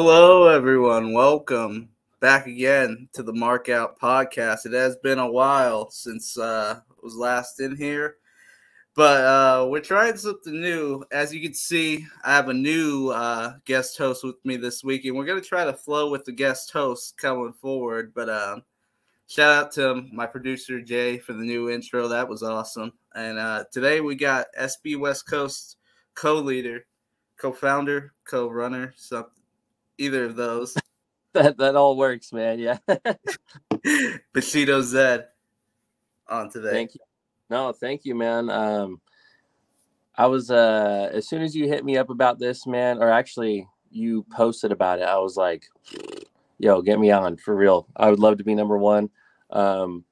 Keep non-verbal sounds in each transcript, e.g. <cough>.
Hello, everyone. Welcome back again to the Mark Out Podcast. It has been a while since uh, I was last in here, but uh, we're trying something new. As you can see, I have a new uh, guest host with me this week, and we're going to try to flow with the guest host coming forward. But uh, shout out to my producer Jay for the new intro. That was awesome. And uh, today we got SB West Coast co-leader, co-founder, co-runner, something either of those. <laughs> that that all works, man. Yeah. <laughs> Bushido Zed on today. Thank you. No, thank you, man. Um, I was uh as soon as you hit me up about this, man, or actually you posted about it, I was like, yo, get me on for real. I would love to be number one. Um,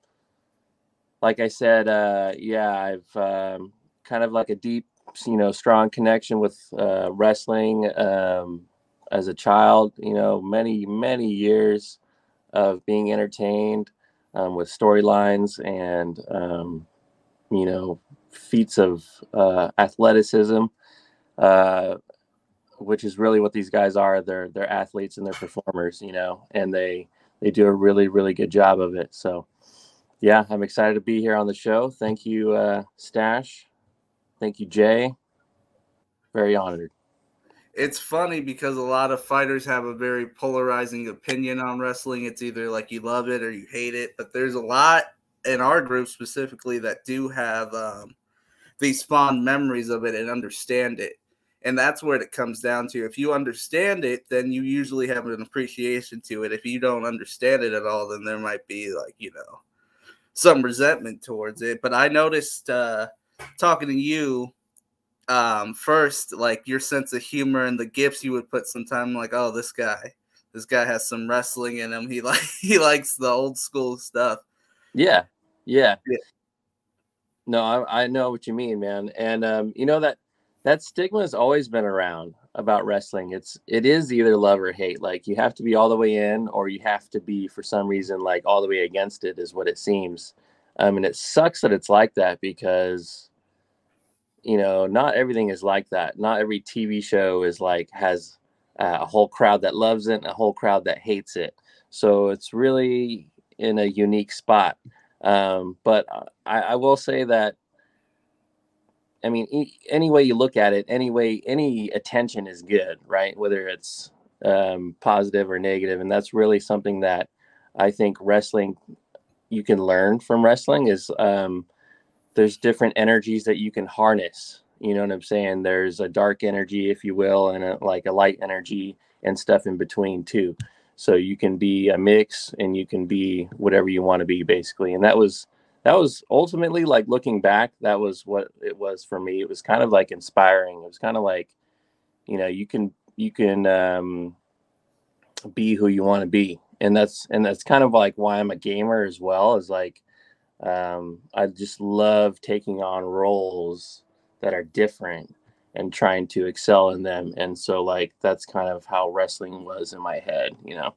like I said, uh, yeah, I've um, kind of like a deep, you know, strong connection with uh, wrestling. Um, as a child, you know, many, many years of being entertained um, with storylines and, um, you know, feats of uh, athleticism, uh, which is really what these guys are. They're, they're athletes and they're performers, you know, and they, they do a really, really good job of it. So, yeah, I'm excited to be here on the show. Thank you, uh, Stash. Thank you, Jay. Very honored it's funny because a lot of fighters have a very polarizing opinion on wrestling. It's either like you love it or you hate it. But there's a lot in our group specifically that do have um, these fond memories of it and understand it. And that's what it comes down to. If you understand it, then you usually have an appreciation to it. If you don't understand it at all, then there might be like, you know, some resentment towards it. But I noticed uh, talking to you um first like your sense of humor and the gifts you would put sometime like oh this guy this guy has some wrestling in him. He <laughs> like he likes the old school stuff. Yeah yeah, yeah. no I, I know what you mean man. And um you know that that stigma has always been around about wrestling. It's it is either love or hate. Like you have to be all the way in or you have to be for some reason like all the way against it is what it seems. Um and it sucks that it's like that because you know, not everything is like that. Not every TV show is like has uh, a whole crowd that loves it and a whole crowd that hates it. So it's really in a unique spot. Um, but I, I, will say that, I mean, e- any way you look at it, any way, any attention is good, right? Whether it's um, positive or negative, and that's really something that I think wrestling you can learn from wrestling is um, there's different energies that you can harness you know what i'm saying? There's a dark energy if you will and a, like a light energy and stuff in between too. So you can be a mix and you can be whatever you want to be basically. And that was that was ultimately like looking back that was what it was for me. It was kind of like inspiring. It was kind of like you know you can you can um be who you want to be. And that's and that's kind of like why i'm a gamer as well is like um, I just love taking on roles that are different and trying to excel in them. And so, like, that's kind of how wrestling was in my head, you know?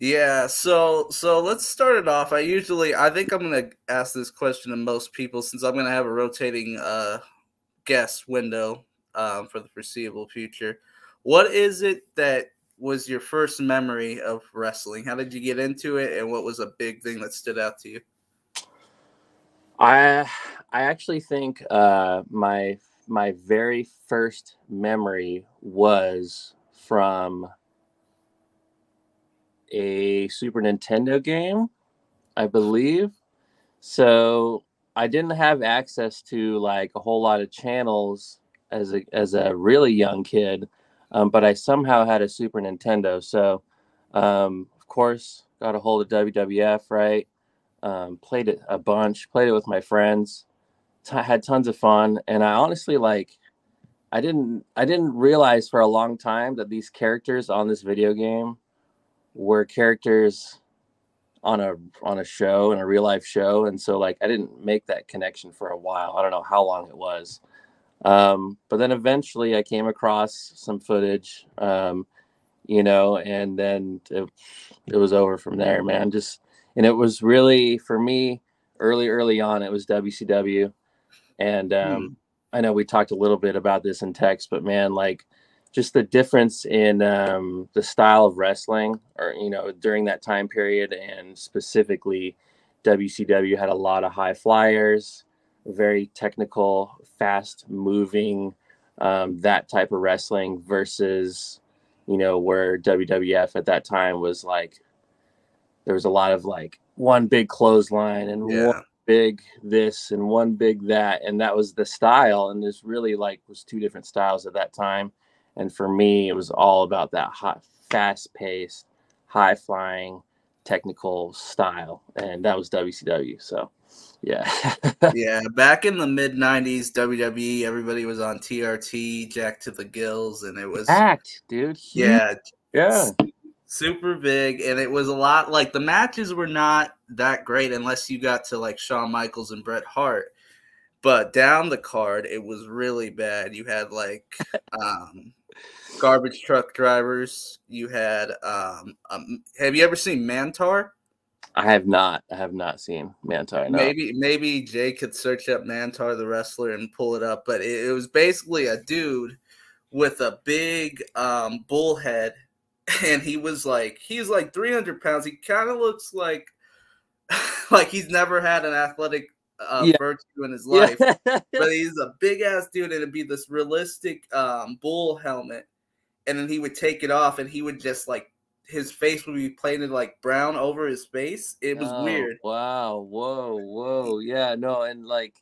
Yeah, so so let's start it off. I usually I think I'm gonna ask this question to most people since I'm gonna have a rotating uh guest window um, for the foreseeable future. What is it that was your first memory of wrestling? How did you get into it, and what was a big thing that stood out to you? I I actually think uh, my my very first memory was from a Super Nintendo game, I believe. So I didn't have access to like a whole lot of channels as a as a really young kid um, but I somehow had a Super Nintendo. So, um, of course, got a hold of WWF, right? Um, played it a bunch, played it with my friends, t- had tons of fun. And I honestly like, I didn't, I didn't realize for a long time that these characters on this video game were characters on a on a show in a real life show and so like i didn't make that connection for a while i don't know how long it was um, but then eventually I came across some footage, um, you know, and then it, it was over from there, man. Just, and it was really for me early, early on, it was WCW. And um, hmm. I know we talked a little bit about this in text, but man, like just the difference in um, the style of wrestling, or you know, during that time period, and specifically, WCW had a lot of high flyers, very technical, fast moving, um, that type of wrestling versus, you know, where WWF at that time was like, there was a lot of like one big clothesline and Yeah. one big this and one big that and that was the style and this really like was two different styles at that time and for me it was all about that hot fast paced high flying technical style and that was WCW so yeah yeah, back in the mid '90s, WWE, everybody was on TRT, Jack to the Gills, and it was act dude yeah, yeah super big, and it was a lot. Like the matches were not that great unless you got to like Shawn Michaels and Bret Hart. But down the card, it was really bad. You had like <laughs> um, garbage truck drivers. You had um, um, have you ever seen Mantaur? I have not I have not seen Mantaur no. Maybe maybe Jay could search up Mantaur the wrestler and pull it up, but it, it was basically a dude with a big um, bull head, <laughs> and he was like he's like 300 pounds. He kind of looks like <laughs> like he's never had an athletic uh, Yeah. virtue in his <laughs> life, yeah. but he's a big ass dude, and it'd be this realistic um, bull helmet, and then he would take it off, and he would just like his face would be painted like brown over his face. It was Oh, weird. Wow. Whoa. Whoa. Yeah. No. And like,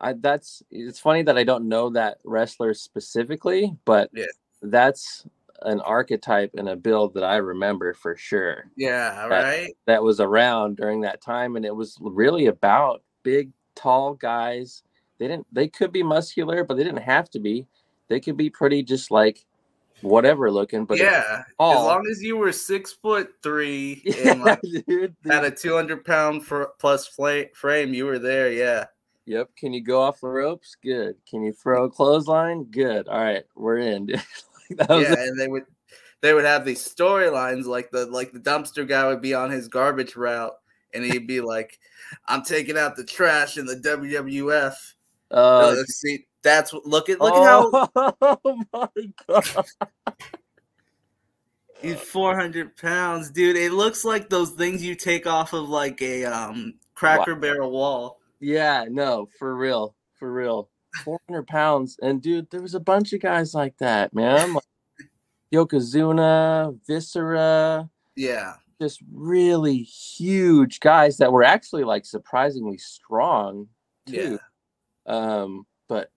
I that's it's funny that I don't know that wrestler specifically, but Yeah. that's an archetype and a build that I remember for sure. Yeah, That- right. That was around during that time, and it was really about big, tall guys. They didn't. They could be muscular, but they didn't have to be. They could be pretty, just like whatever looking. But yeah, as long as you were six foot three <laughs> yeah, and like, dude. had a two hundred pound fr- plus frame, you were there. Yeah, Yep. Can you go off the ropes? Good. Can you throw a clothesline? Good. All right, we're in. <laughs> yeah, and they would they would have these storylines like the like the dumpster guy would be on his garbage route, and he'd be like, "I'm taking out the trash in the WWF." uh, Uh, see, that's what- look at look at how Oh <laughs> my god. he's four hundred pounds, dude. It looks like those things you take off of like a um Cracker Barrel wall. Yeah, no, for real. For real. 400 pounds. And dude, there was a bunch of guys like that, man. Like <laughs> Yokozuna, Viscera, Yeah, just really huge guys that were actually like surprisingly strong yeah. too. Um, but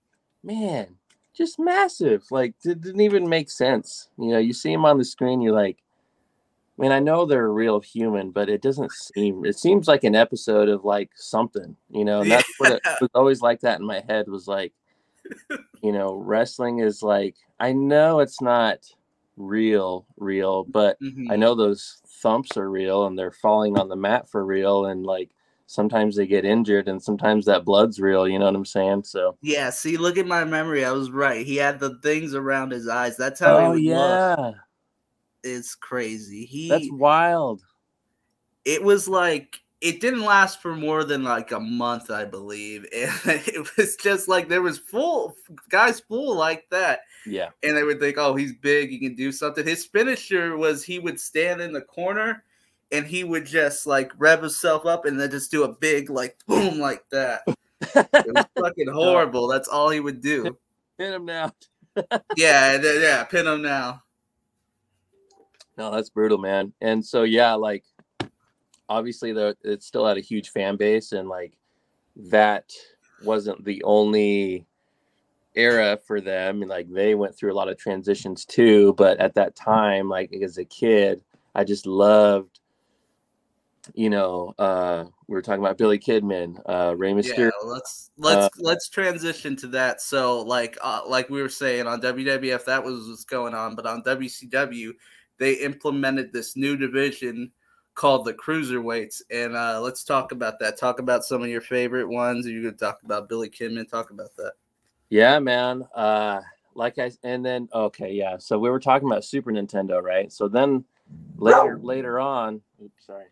man, just massive. Like it didn't even make sense. You know, you see him on the screen, you're like, I mean, I know they're a real human, but it doesn't seem. It seems like an episode of like something, you know. And that's what it, was always like that in my head. Was like, <laughs> you know, wrestling is like. I know it's not real, real, but Mhm. I know those thumps are real and they're falling on the mat for real, and like sometimes they get injured and sometimes that blood's real. You know what I'm saying? So. Yeah, see, look at my memory. I was right. He had the things around his eyes. That's how he Oh would look. yeah, It's crazy. He that's wild. it was like it didn't last for more than like a month, I believe. <laughs> And it was just like there was full guys full like that. Yeah. And they would think, oh, he's big, he can do something. His finisher was he would stand in the corner and he would just like rev himself up and then just do a big like boom like that. <laughs> It was fucking horrible. That's all he would do. Pin him now. <laughs> Yeah, yeah, pin him now. No, that's brutal, man. And so yeah, like obviously the it still had a huge fan base and like that wasn't the only era for them and like they went through a lot of transitions too but at that time like as a kid i just loved you know uh we were talking about billy kidman uh Rey mysterio Yeah, let's let's Uh, let's transition to that. So, like uh, like we were saying on WWF, that was what's going on, but on WCW, they implemented this new division called the cruiserweights, and uh, let's talk about that. Talk about some of your favorite ones. You're gonna talk about Billy Kidman. Talk about that. Yeah, man. Uh like I and then okay, yeah. So we were talking about Super Nintendo, right? So then later later on, oops, sorry.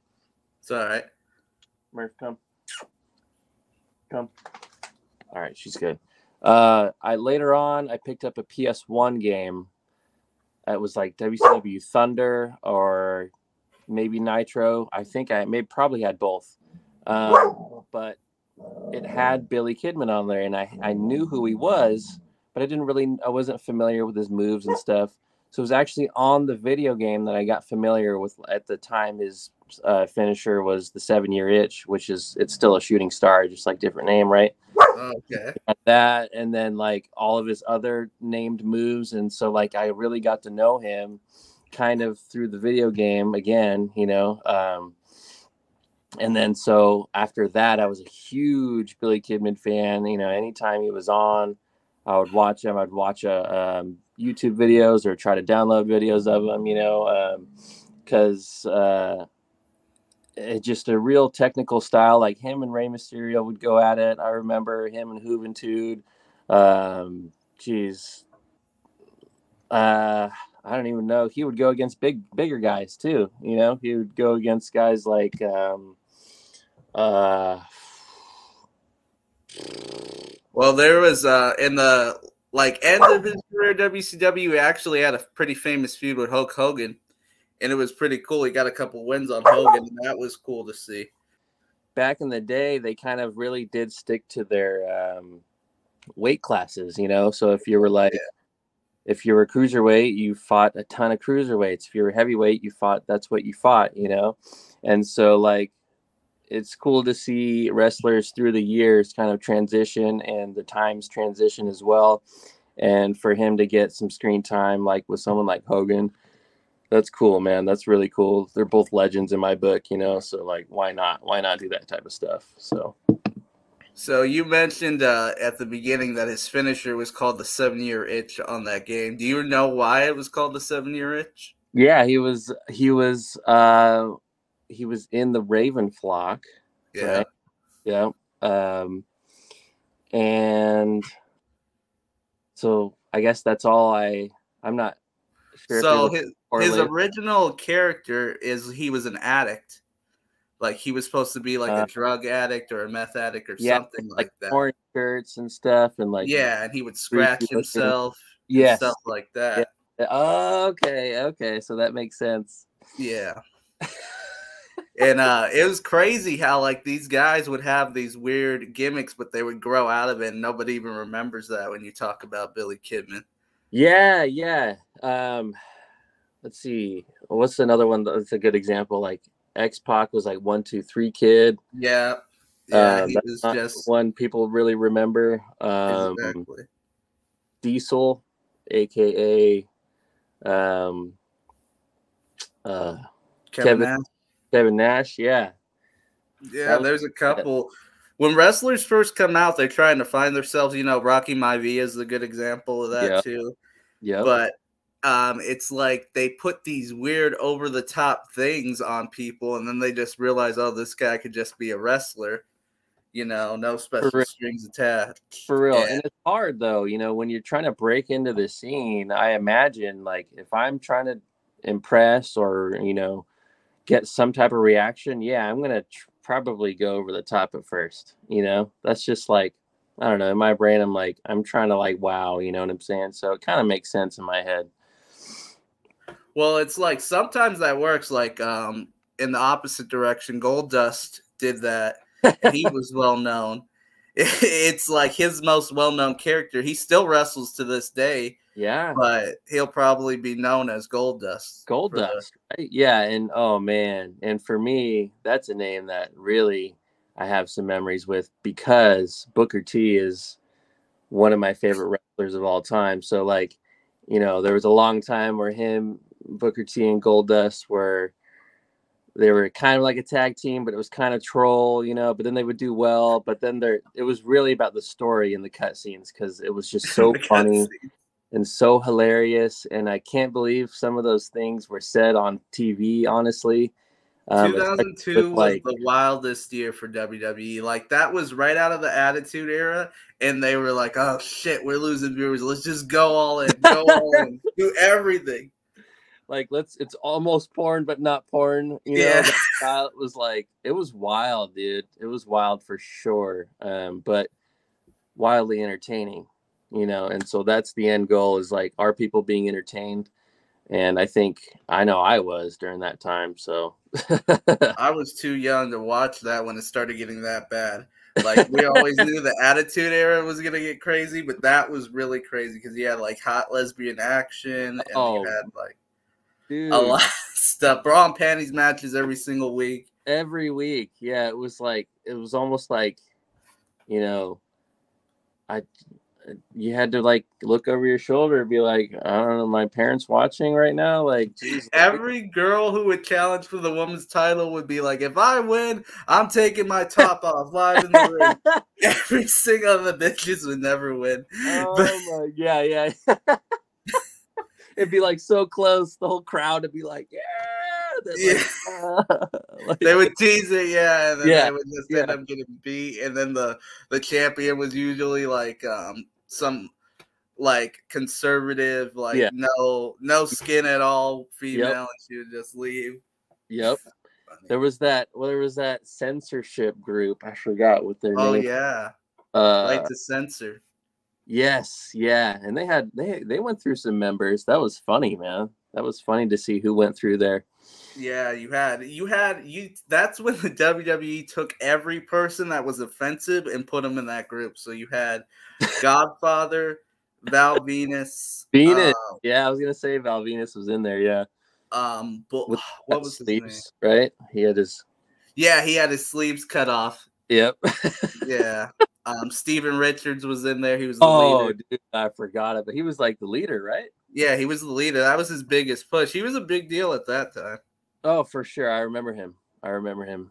It's all right. Murph, come. Come. All right, she's good. Uh I later on I picked up a PS1 game it was like WCW Thunder or maybe Nitro. I think I may probably had both, um, but it had Billy Kidman on there, and I I knew who he was, but I didn't really I wasn't familiar with his moves and stuff. So it was actually on the video game that I got familiar with at the time. His uh, finisher was the seven year itch, which is it's still a shooting star, just like different name, right? Okay. That and then like all of his other named moves, and so like I really got to know him kind of through the video game again, you know. Um, and then so after that, I was a huge Billy Kidman fan. You know, anytime he was on, I would watch him. I'd watch a um, YouTube videos or try to download videos of him. You know, um because um, uh, just a real technical style. Like him and Rey Mysterio would go at it. I remember him and Juventud. Um, geez, uh, I don't even know. He would go against big, bigger guys too. You know, he would go against guys like, um, uh, well, there was uh in the like end of his career WCW, actually had a pretty famous feud with Hulk Hogan, and it was pretty cool. He got a couple wins on Hogan, and that was cool to see. Back in the day, they kind of really did stick to their um, weight classes, you know. So if you were like, yeah. if you were cruiserweight, you fought a ton of cruiserweights. If you were heavyweight, you fought. That's what you fought, you know. And so like it's cool to see wrestlers through the years kind of transition and the times transition as well. And for him to get some screen time, like with someone like Hogan, that's cool, man. That's really cool. They're both legends in my book, you know. So like, why not? Why not do that type of stuff? So. So you mentioned uh, at the beginning that his finisher was called the seven-year itch on that game. Do you know why it was called the seven-year itch? Yeah, he was he was uh, he was in the Raven flock. Yeah. Right? Yeah. Um, and so I guess that's all I. I'm not sure. So his his original character is he was an addict. Like he was supposed to be like uh, a drug addict or a meth addict or yeah, something like, like that. Orange shirts and stuff, and like yeah, and he would scratch himself. Yeah, stuff like that. Yeah. Okay, okay, so that makes sense. Yeah <laughs> and uh, it was crazy how like these guys would have these weird gimmicks, but they would grow out of it, and nobody even remembers that when you talk about Billy Kidman. Yeah, yeah. Um, let's see, what's another one that's a good example? Like X Pac was like one, two, three kid. Yeah, yeah. Um, he was just one people really remember. Um, exactly. Diesel, aka um, uh, Kevin, Kevin Kevin Nash, yeah. Yeah, there's a couple. When wrestlers first come out, they're trying to find themselves. You know, Rocky Maivia is a good example of that yeah. too. Yeah. But um, it's like they put these weird over the top things on people, and then they just realize, oh, this guy could just be a wrestler. You know, no special strings attached. For real. Yeah. And it's hard though, you know, when you're trying to break into the scene, I imagine like if I'm trying to impress or, you know, get some type of reaction, yeah, I'm gonna tr- probably go over the top at first. You know, that's just like I don't know. In my brain, I'm like I'm trying to like wow. You know what I'm saying? So it kind of makes sense in my head. Well, it's like sometimes that works. Like um, in the opposite direction, Goldust did that. he <laughs> was well known. <laughs> It's like his most well known character. He still wrestles to this day yeah. But he'll probably be known as Goldust. Gold Dust. The... Right? Yeah. And oh, man. And for me, that's a name that really I have some memories with because Booker T is one of my favorite wrestlers of all time. So, like, you know, there was a long time where him, Booker T, and Goldust were they were kind of like a tag team, but it was kind of troll, you know. But then they would do well. But then there, it was really about the story and the cutscenes because it was just <laughs> so funny and so hilarious. And I can't believe some of those things were said on TV, honestly. Um, 2002 was like, the wildest year for WWE. Like that was right out of the Attitude Era, and they were like, "Oh shit, we're losing viewers. Let's just go all in, go <laughs> all in, do everything." Like let's. It's almost porn, but not porn. You know, yeah. it was like it was wild, dude. It was wild for sure. Um, but wildly entertaining you know and so that's the end goal is like are people being entertained and I think I know I was during that time. So <laughs> I was too young to watch that when it started getting that bad. Like we always knew the Attitude Era was gonna get crazy, but that was really crazy because he had like hot lesbian action and oh, you had like dude. a lot of stuff. Bra and panties matches every single week. Every week, yeah. It was like it was almost like, you know, I you had to like look over your shoulder and be like, I don't know, my parents watching right now. Like, geez, every girl who would challenge for the woman's title would be like, if I win, I'm taking my top <laughs> off live in the ring. <laughs> every single of the bitches would never win. Oh but, my, yeah, yeah. <laughs> It'd be like so close, the whole crowd would be like, yeah. Yeah. Like, <laughs> uh, <laughs> like, they would tease it, yeah, and then yeah, they would just end up getting beat. And then the the champion was usually like um some like conservative, like yeah. no no skin at all female, yep. and she would just leave. Yep. <sighs> There was that. Well, there was that censorship group. I forgot what their oh, name. Oh yeah. Uh, like to censor. Yes, yeah, and they had they they went through some members. That was funny, man. That was funny to see who went through there. Yeah, you had you had you. That's when the WWE took every person that was offensive and put them in that group. So you had <laughs> Godfather, Val Venis, Venis. Uh, yeah, I was gonna say Val Venis was in there. Yeah. Um, but With <sighs> what was sleeves, right? He had his. Yeah, he had his sleeves cut off. Yep. <laughs> yeah. Um, Steven Richards was in there. He was the oh, leader. Dude, I forgot it, but he was like the leader, right? Yeah, he was the leader. That was his biggest push. He was a big deal at that time. Oh, for sure. I remember him. I remember him.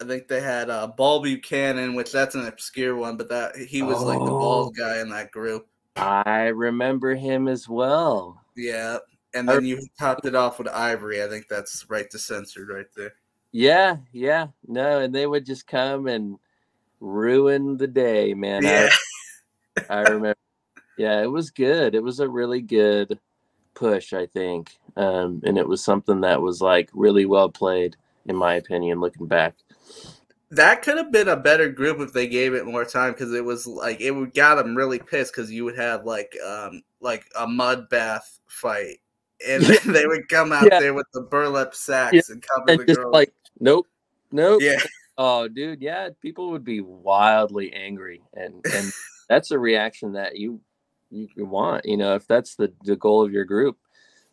I think they had uh, Bull Buchanan, which that's an obscure one, but that he was oh, like the bald oh. guy in that group. I remember him as well. Yeah, and then you topped it off with Ivory. I think that's right to censored right there. Yeah, yeah, no, and they would just come and ruin the day, man. Yeah. I, <laughs> I remember. Yeah, it was good. It was a really good push, I think. Um, and it was something that was like really well played, in my opinion, looking back. That could have been a better group if they gave it more time because it was like it would got them really pissed because you would have like um like a mud bath fight and <laughs> they would come out yeah. there with the burlap sacks yeah. and cover and the just girls. like nope nope yeah <laughs> oh dude yeah people would be wildly angry and and that's a reaction that you you want you know if that's the the goal of your group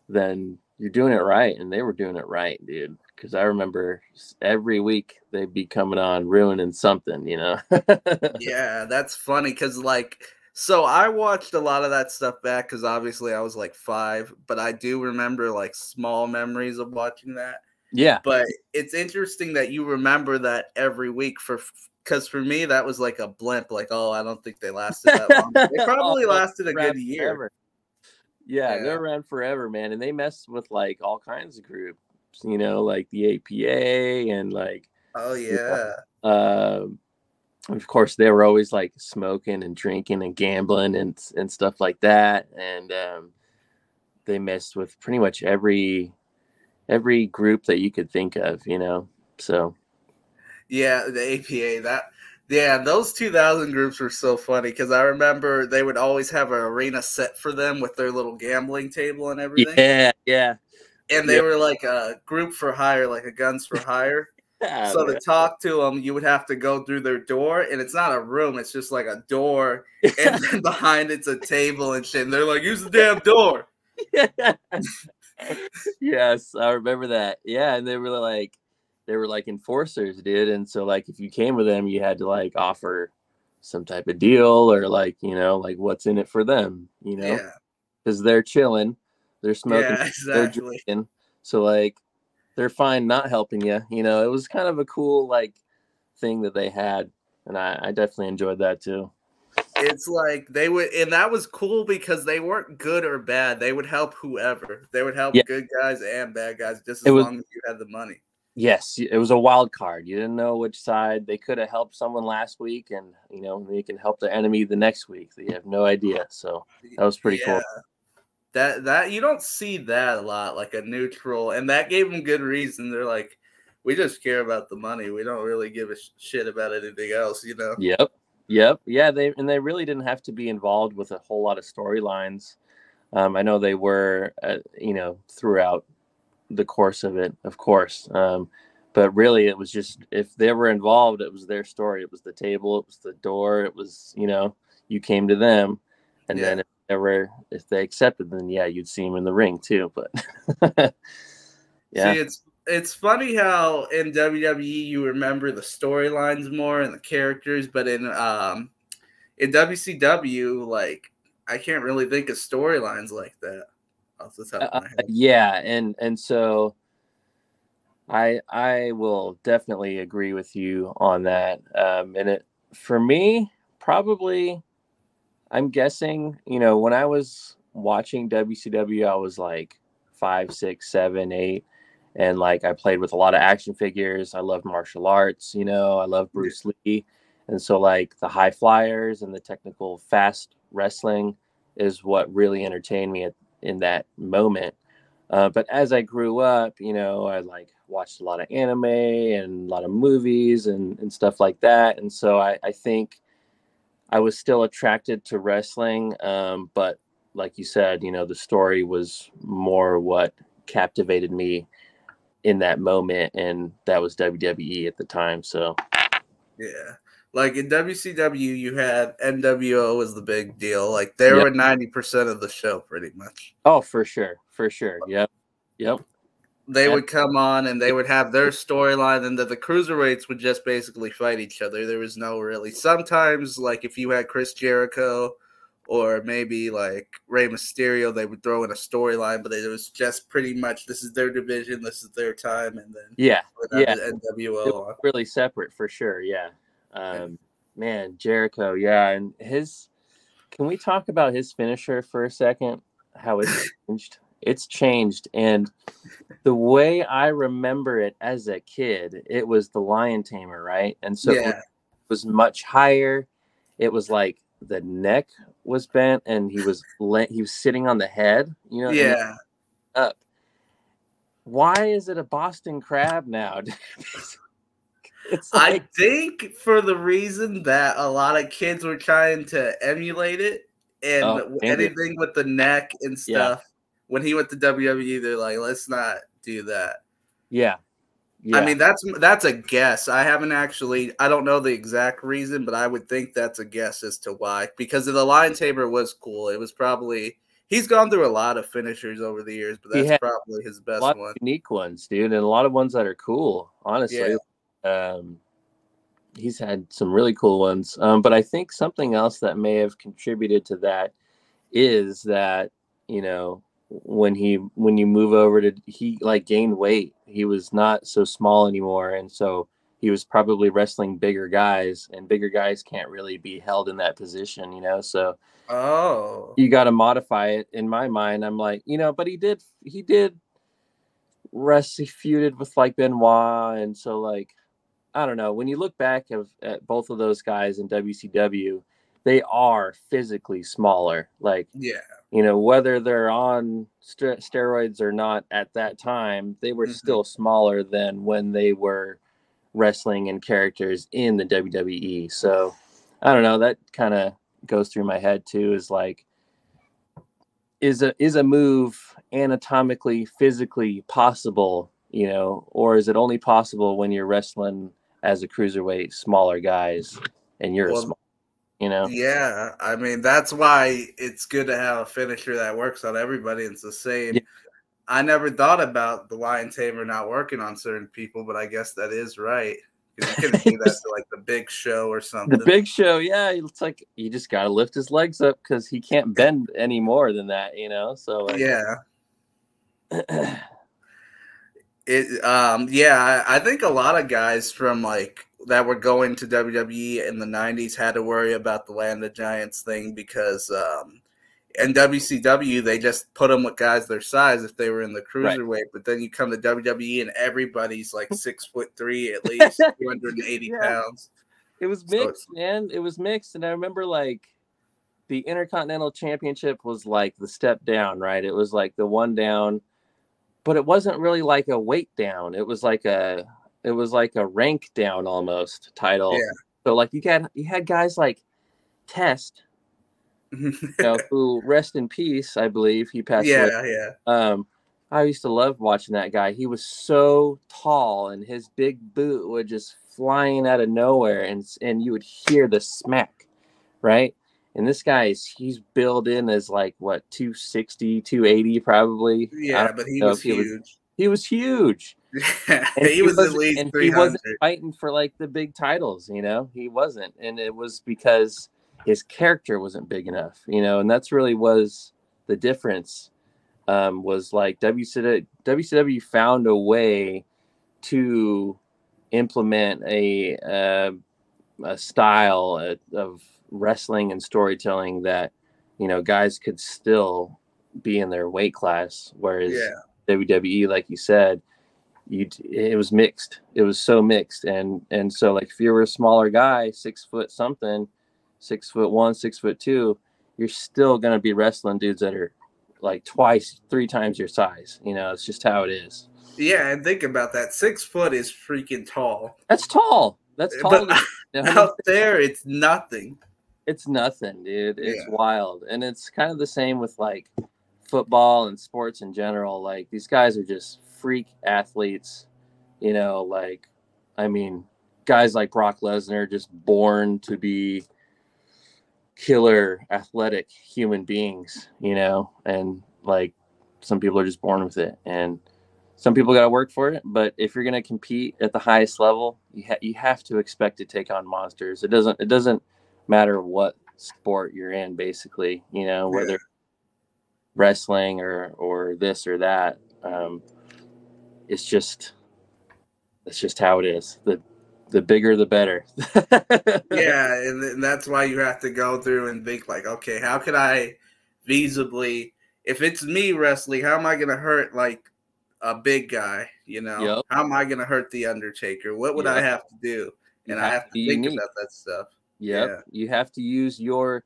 then you're doing it right. And they were doing it right, dude. Because I remember every week they'd be coming on ruining something, you know? <laughs> yeah, that's funny. Because, like, so I watched a lot of that stuff back because obviously I was like five, but I do remember like small memories of watching that. Yeah. But it's interesting that you remember that every week for because for me that was like a blimp. Like, oh, I don't think they lasted that long. <laughs> They probably lasted a good year. Forever. Yeah, yeah, they're around forever, man, and they mess with like all kinds of groups, you know, like the APA and like. Oh yeah. Uh, of course, they were always like smoking and drinking and gambling and and stuff like that, and um, they messed with pretty much every every group that you could think of, you know. So. Yeah, the APA that yeah, those 2000 groups were so funny because I remember they would always have an arena set for them with their little gambling table and everything. Yeah, yeah. And they yeah. were like a group for hire, like a guns for hire. <laughs> yeah, so to talk to them, you would have to go through their door, and it's not a room; it's just like a door, <laughs> and then behind it's a table and shit. And they're like, "Use the damn door." <laughs> <laughs> yes, I remember that. Yeah, and they were like, they were like enforcers, dude. And so like if you came with them, you had to like offer some type of deal or like, you know, like what's in it for them, you know? Because they're chilling, they're smoking, yeah, exactly. they're drinking. So like they're fine not helping you. You know, it was kind of a cool like thing that they had. And I, I definitely enjoyed that too. It's like they would, and that was cool because they weren't good or bad. They would help whoever. They would help yeah. good guys and bad guys just as was, long as you had the money. Yes, it was a wild card. You didn't know which side they could have helped someone last week, and you know they can help the enemy the next week. You have no idea. So that was pretty yeah. cool. That that you don't see that a lot, like a neutral, and that gave them good reason. They're like, we just care about the money. We don't really give a shit about anything else, you know. Yep, yep, yeah. They and they really didn't have to be involved with a whole lot of storylines. Um, I know they were, uh, you know, throughout the course of it, of course. Um, but really, it was just if they were involved, it was their story. It was the table, it was the door, it was you know, you came to them, and yeah. then if they were if they accepted, then yeah, you'd see them in the ring too. But <laughs> yeah, see, it's it's funny how in WWE you remember the storylines more and the characters, but in um in WCW, like I can't really think of storylines like that off the top of uh, my head. yeah, and and so I I will definitely agree with you on that. Um, and it for me probably I'm guessing you know when I was watching WCW I was like five six seven eight and like I played with a lot of action figures. I love martial arts, you know. I love Bruce Lee, and so like the high flyers and the technical fast wrestling is what really entertained me at, in that moment. Uh, but as I grew up, you know, I like watched a lot of anime and a lot of movies and, and stuff like that. And so I, I think I was still attracted to wrestling. Um, but like you said, you know, the story was more what captivated me in that moment. And that was WWE at the time. So, yeah. Like in WCW, you had NWO was the big deal. Like they yep. were ninety percent of the show, pretty much. Oh, for sure, for sure. Yep, yep. They would come on and they would have their storyline, and that the cruiserweights would just basically fight each other. There was no really. Sometimes, like if you had Chris Jericho or maybe like Rey Mysterio, they would throw in a storyline, but it was just pretty much this is their division, this is their time, and then yeah, yeah, NWO really separate for sure. Yeah, um, man, Jericho, yeah, and his. Can we talk about his finisher for a second? How it's <laughs> changed? It's changed, and the way I remember it as a kid, it was the lion tamer, right? And so yeah. it was much higher. It was like the neck was bent, and he was he was sitting on the head. You know, yeah, up. Why is it a Boston crab now? <laughs> Like, I think for the reason that a lot of kids were trying to emulate it, and oh, anything with the neck and stuff. Yeah. When he went to WWE, they're like, "Let's not do that." Yeah. Yeah. I mean, that's that's a guess. I haven't actually. I don't know the exact reason, but I would think that's a guess as to why. Because the lion tamer was cool. It was probably he's gone through a lot of finishers over the years, but that's probably his best one. unique ones, dude, and a lot of ones that are cool. Honestly, yeah. Um, he's had some really cool ones. Um, but I think something else that may have contributed to that is that you know when he when you move over to he like gained weight. He was not so small anymore, and so he was probably wrestling bigger guys, and bigger guys can't really be held in that position, you know. So oh, you got to modify it. In my mind, I'm like, you know, but he did he did rest he feuded with like Benoit, and so like I don't know. When you look back of, at both of those guys in WCW, they are physically smaller. Like, yeah, you know, whether they're on st- steroids or not at that time, they were mm-hmm. still smaller than when they were wrestling and characters in the WWE. So, I don't know. That kind of goes through my head too. Is like, is a is a move anatomically, physically possible? You know, or is it only possible when you're wrestling? as a cruiserweight, smaller guys, and you're well, a small, you know. Yeah, I mean that's why it's good to have a finisher that works on everybody. It's the same. Yeah. I never thought about the lion tamer not working on certain people, but I guess that is right. You can do that <laughs> to like the big show or something. The big show, yeah. It's like you just gotta lift his legs up because he can't bend any more than that, you know. So like, yeah. <clears throat> It um yeah, I, I think a lot of guys from like that were going to WWE in the '90s had to worry about the Land of Giants thing because um, in WCW they just put them with guys their size if they were in the cruiserweight. Right. But then you come to WWE and everybody's like <laughs> six foot three at <laughs> least, 280 yeah. pounds. It was mixed, so man. It was mixed, and I remember like the Intercontinental Championship was like the step down, right? It was like the one down but it wasn't really like a weight down. It was like a it was like a rank down almost title. Yeah. So like you had you had guys like Test you know, <laughs> who rest in peace, I believe he passed yeah, away. yeah. Um, I used to love watching that guy. He was so tall, and his big boot would just flying out of nowhere, and and you would hear the smack, right? And this guy is he's built in as like what 260, 280 probably. Yeah, but he was he was- huge. He was huge. <laughs> he, he was at least and he wasn't fighting for like the big titles, you know. He wasn't, and it was because his character wasn't big enough, you know. And that's really was the difference. Um, was like WCW, WCW found a way to implement a uh, a style of- of wrestling and storytelling that you know guys could still be in their weight class, whereas Yeah, WWE, like you said, you it was mixed. It was so mixed, and and so like if you were a smaller guy, six foot something, six foot one, six foot two, you're still gonna be wrestling dudes that are like twice, three times your size. You know, it's just how it is. yeah, and think about that. Six foot is freaking tall. That's tall. That's tall. <laughs> Out there, it's nothing. it's nothing, dude. It's Yeah. wild, and it's kind of the same with like football and sports in general. Like these guys are just freak athletes, you know. Like, I mean, guys like Brock Lesnar just born to be killer athletic human beings, you know, and like some people are just born with it, and some people got to work for it. But if you're gonna compete at the highest level, you ha- you have to expect to take on monsters. It doesn't it doesn't matter what sport you're in, basically, you know, Yeah. whether wrestling or or this or that. Um, it's just it's just how it is. The the bigger the better. <laughs> yeah, and, and that's why you have to go through and think like, okay, how can I feasibly, if it's me wrestling, how am I gonna hurt like a big guy? You know, Yep. how am I gonna hurt the Undertaker? What would I have to do? And I have to be think unique. about that stuff. Yep. Yeah. You have to use your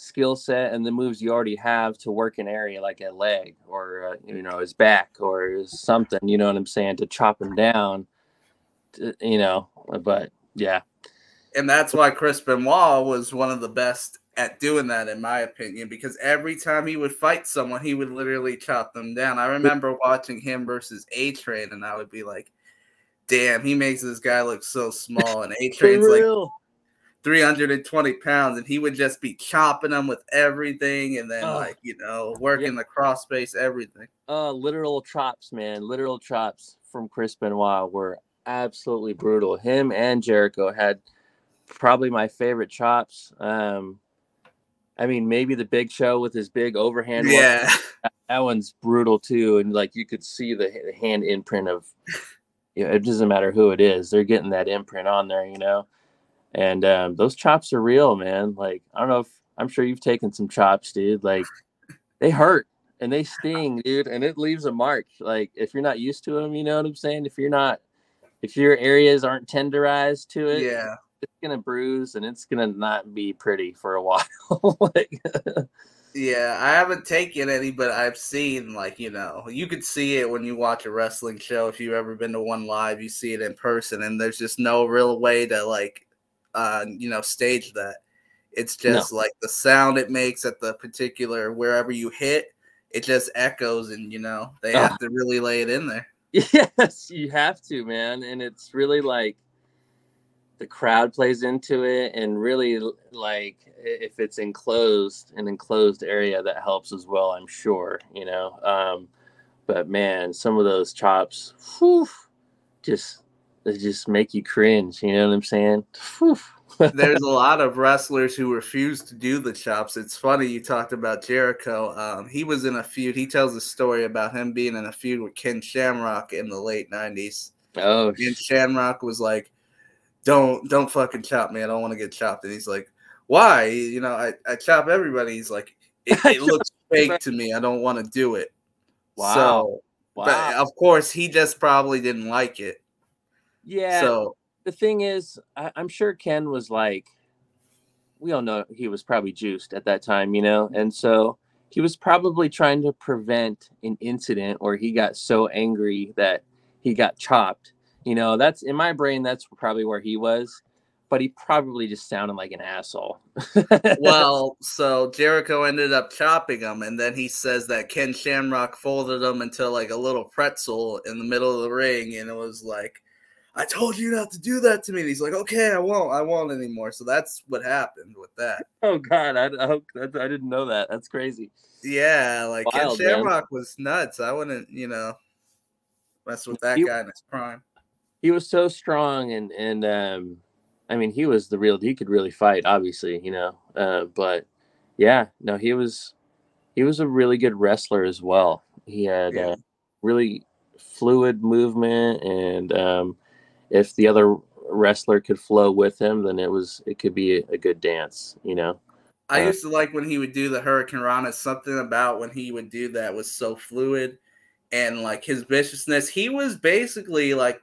skill set and the moves you already have to work an area like a leg or uh, you know his back or his something. You know what I'm saying to chop him down. To, you know, but yeah, And that's why Chris Benoit was one of the best at doing that, in my opinion, because every time he would fight someone, he would literally chop them down. I remember watching him versus A Train, and I would be like, damn, he makes this guy look so small. And <laughs> A Train's like 320 pounds, and he would just be chopping them with everything, and then, Ugh. like, you know, working the crossface, everything. uh, literal chops, man. Literal chops from Chris Benoit were absolutely brutal. Him and Jericho had probably my favorite chops. Um, I mean, maybe the Big Show with his big overhand. one. Yeah. that one's brutal too, and like you could see the, the hand imprint of. You know, it doesn't matter who it is; they're getting that imprint on there, you know. And um, those chops are real, man. Like I don't know if I'm sure you've taken some chops, dude. Like they hurt and they sting, dude, and it leaves a mark. Like if you're not used to them, you know what I'm saying. If you're not, if your areas aren't tenderized to it, Yeah. it's gonna bruise and it's gonna not be pretty for a <laughs> while. like, Yeah, I haven't taken any, but I've seen like you know you could see it when you watch a wrestling show. If you've ever been to one live, you see it in person, and there's just no real way to like, uh, you know, stage that. It's just like the sound it makes at the particular wherever you hit, it just echoes, and you know they Ah. have to really lay it in there. <laughs> Yes, you have to, man. And it's really like the crowd plays into it, and really like if it's enclosed, an enclosed area that helps as well. I'm sure, you know. Um, but man, some of those chops, whew, just they just make you cringe. You know what I'm saying? <laughs> There's a lot of wrestlers who refuse to do the chops. It's funny you talked about Jericho. Um, he was in a feud. He tells a story about him being in a feud with Ken Shamrock in the late '90s. oh, And Shamrock was like, "Don't, don't fucking chop me. I don't want to get chopped." And he's like, "Why? You know, I, I chop everybody." He's like, "It, <laughs> it looks fake to me. I don't want to do it." Wow. So, wow. but of course, he just probably didn't like it. Yeah. So the thing is, I, I'm sure Ken was like, we all know he was probably juiced at that time, you know, and so he was probably trying to prevent an incident where he got so angry that he got chopped. You know, that's in my brain. That's probably where he was. but he probably just sounded like an asshole. <laughs> well, so Jericho ended up chopping him, and then he says that Ken Shamrock folded him into like a little pretzel in the middle of the ring, and it was like, I told you not to do that to me. And he's like, okay, I won't, I won't anymore. So that's what happened with that. <laughs> Oh God, I, I, I didn't know that. That's crazy. Yeah, like Wild, Ken Shamrock man. was nuts. I wouldn't, you know, mess with that he, guy in his prime. He was so strong, and and um, I mean, he was the real. He could really fight, obviously, you know. Uh, but yeah, no, he was he was a really good wrestler as well. He had yeah. uh, really fluid movement, and um, if the other wrestler could flow with him, then it was it could be a, a good dance, you know. I uh, used to like when he would do the hurricanrana. Something about when he would do that was so fluid, and like his viciousness. He was basically like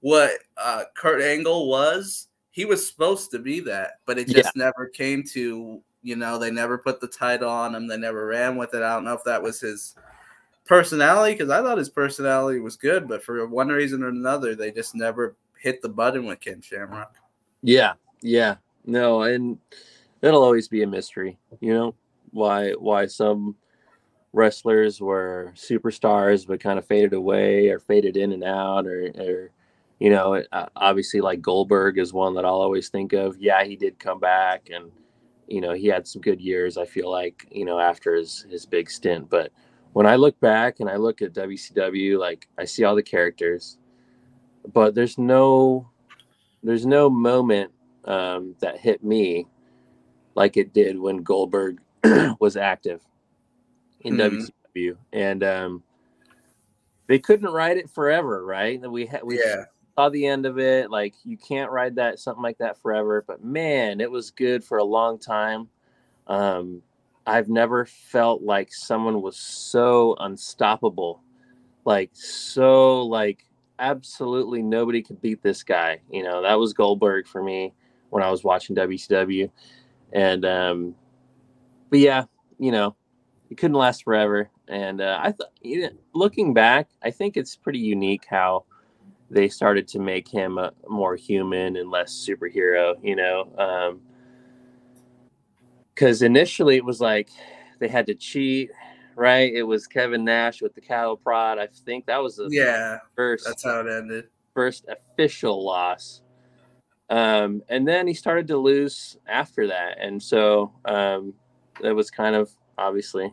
what uh, Kurt Angle was he was supposed to be that, but it just yeah. never came to, you know, they never put the title on him. They never ran with it. I don't know if that was his personality because I thought his personality was good, but for one reason or another, they just never hit the button with Ken Shamrock. Yeah, yeah, no, and it'll always be a mystery, you know, why why some wrestlers were superstars but kind of faded away or faded in and out or, or you know, uh, obviously like Goldberg is one that I'll always think of. Yeah, he did come back and you know, he had some good years, I feel like, you know, after his his big stint, but when I look back and I look at WCW, like I see all the characters, but there's no there's no moment um, that hit me like it did when Goldberg <clears throat> was active in mm-hmm. WCW, and um, they couldn't ride it forever, right? We had we yeah saw the end of it. Like you can't ride that something like that forever. But man, it was good for a long time. Um, I've never felt like someone was so unstoppable, like so like absolutely nobody could beat this guy. You know, that was Goldberg for me when I was watching WCW. And um but yeah, you know, it couldn't last forever. And uh, I thought, looking back, I think it's pretty unique how they started to make him a more human and less superhero, you know. Because initially it was like they had to cheat, right? It was Kevin Nash with the cattle prod. I think that was the yeah first. That's how it ended. First official loss. Um, and then he started to lose after that, and so um, that was kind of obviously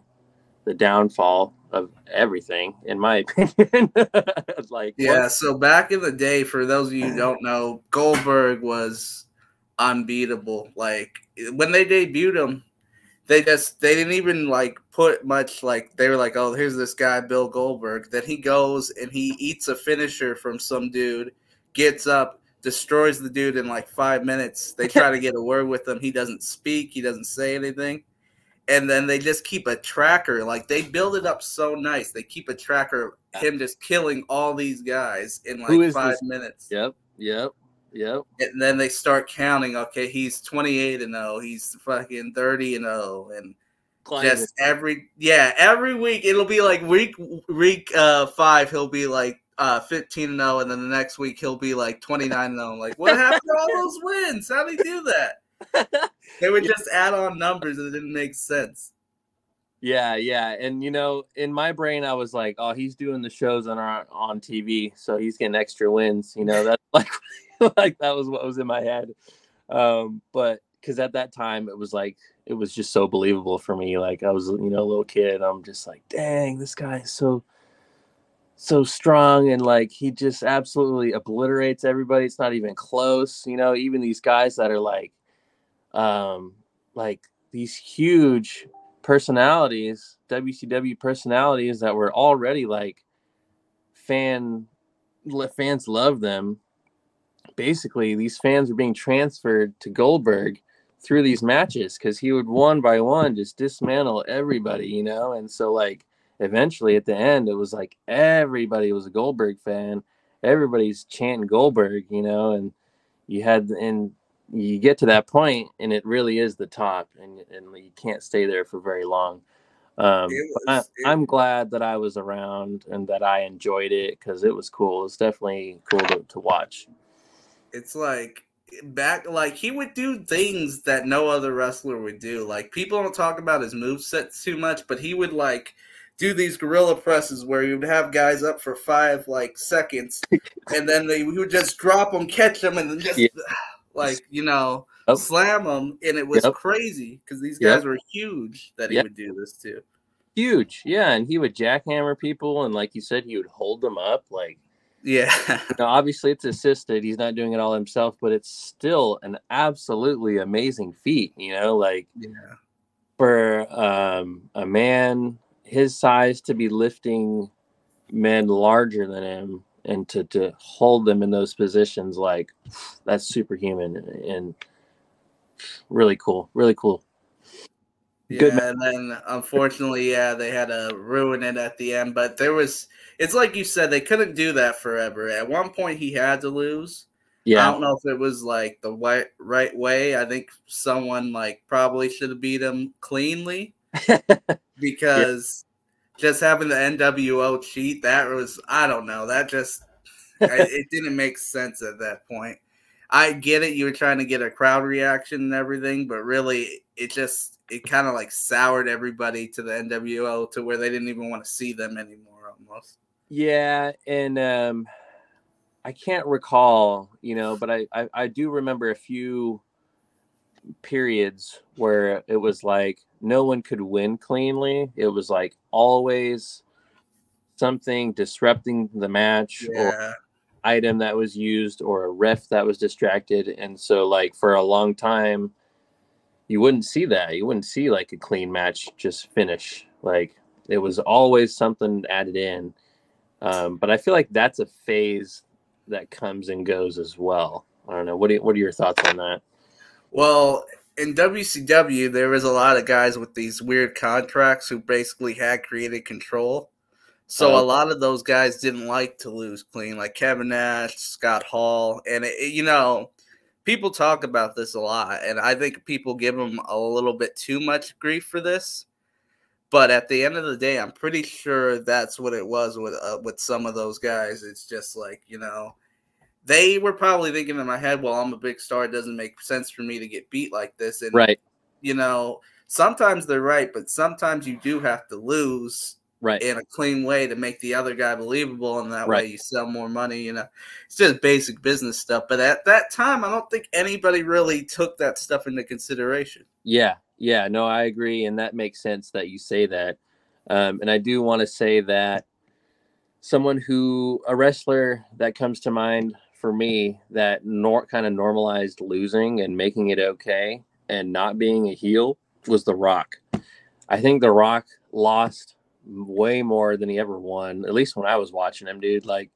the downfall of everything, in my <laughs> opinion. <laughs> like, yeah. What? So back in the day, for those of you who don't know, Goldberg was unbeatable. Like when they debuted him, they just they didn't even like put much. Like they were like, oh, here's this guy, Bill Goldberg. Then he goes and he eats a finisher from some dude, gets up. Destroys the dude in like five minutes. They try to get a word with him. He doesn't speak. He doesn't say anything and then they just keep a tracker. Like they build it up so nice. They keep a tracker him just killing all these guys in like five this? minutes. Yep, yep, yep. And then they start counting. Okay, he's twenty eight and zero. Oh, he's fucking thirty and zero, oh, and just every yeah every week it'll be like week week uh five he'll be like uh 15 and 0 and then the next week he'll be like 29 and 0 like what happened to all <laughs> those wins how did he do that <laughs> they would just add on numbers and it didn't make sense. Yeah, yeah, and you know, in my brain, I was like, "Oh, he's doing the shows on our on TV, so he's getting extra wins." You know, that's <laughs> like, <laughs> like that was what was in my head. Um, but because at that time, it was like it was just so believable for me. Like I was, you know, a little kid. I'm just like, "Dang, this guy is so so strong and like he just absolutely obliterates everybody. It's not even close. You know, even these guys that are like um, like these huge personalities, WCW personalities that were already like fan fans love them. Basically, these fans were being transferred to Goldberg through these matches because he would one by one just dismantle everybody, you know. And so, like, eventually at the end, it was like everybody was a Goldberg fan. Everybody's chanting Goldberg, you know, and you had and you get to that point and it really is the top and, and you can't stay there for very long um, was, I, am glad that i was around and that i enjoyed it because it was cool it's definitely cool to, to watch it's like back like he would do things that no other wrestler would do. Like people don't talk about his move sets too much, but he would like do these gorilla presses where you would have guys up for five like seconds, <laughs> and then they would just drop them, catch them, and then just yeah. <sighs> like you know yep. slam them, and it was yep. crazy because these guys yep. were huge that he would do this to. Huge, yeah, and he would jackhammer people, and like you said, he would hold them up like yeah. now, obviously, it's assisted. He's not doing it all himself, but it's still an absolutely amazing feat. You know, like yeah. for um, a man his size to be lifting men larger than him and to, to hold them in those positions, like that's superhuman and really cool. Really cool. Yeah, Good and then unfortunately, yeah, they had to ruin it at the end. But there was, it's like you said, they couldn't do that forever. At one point, he had to lose. Yeah, I don't know if it was like the right right way. I think someone like probably should have beat him cleanly <laughs> because yeah. just having the NWO cheat that was I don't know that just <laughs> it didn't make sense at that point. I get it, you were trying to get a crowd reaction and everything, but really, it just it kind of like soured everybody to the NWO to where they didn't even want to see them anymore almost. Yeah, and um I can't recall, you know, but I, I, I do remember a few periods where it was like no one could win cleanly. It was like always something disrupting the match yeah. or item that was used or a ref that was distracted. And so like for a long time you wouldn't see that. You wouldn't see like a clean match just finish. Like it was always something added in. Um, but I feel like that's a phase that comes and goes as well. I don't know. What do you, what are your thoughts on that? Well, in WCW, there was a lot of guys with these weird contracts who basically had creative control. So uh, a lot of those guys didn't like to lose clean, like Kevin Nash, Scott Hall, and it, you know, people talk about this a lot, and I think people give them a little bit too much grief for this. But at the end of the day, I'm pretty sure that's what it was with uh, with some of those guys. It's just like you know, they were probably thinking in my head, "Well, I'm a big star. It doesn't make sense for me to get beat like this." And right, you know, sometimes they're right, but sometimes you do have to lose right. in a clean way to make the other guy believable and that right. way you sell more money you know? It's just basic business stuff but at that time i don't think anybody really took that stuff into consideration. Yeah yeah no i agree and that makes sense that you say that um, and i do want to say that someone who a wrestler that comes to mind for me that nor kind of normalized losing and making it okay and not being a heel was the rock. I think the rock lost way more than he ever won. At least when I was watching him, dude. Like,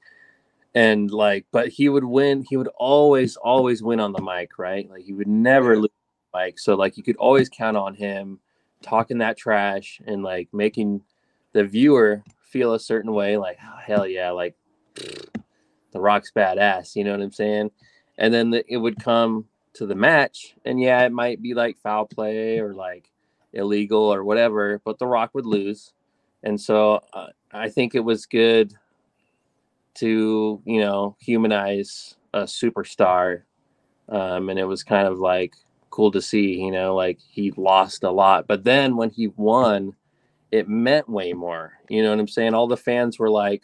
and like, but he would win. He would always, always win on the mic, right? Like he would never lose the mic. So like, you could always count on him talking that trash and like making the viewer feel a certain way. Like, oh, hell yeah, like the Rock's badass. You know what I'm saying? And then the, it would come to the match, and yeah, it might be like foul play or like illegal or whatever, but The Rock would lose and so uh, I think it was good to you know humanize a superstar, um, and it was kind of like cool to see. You know, like he lost a lot, but then when he won, it meant way more. You know what I'm saying? All the fans were like,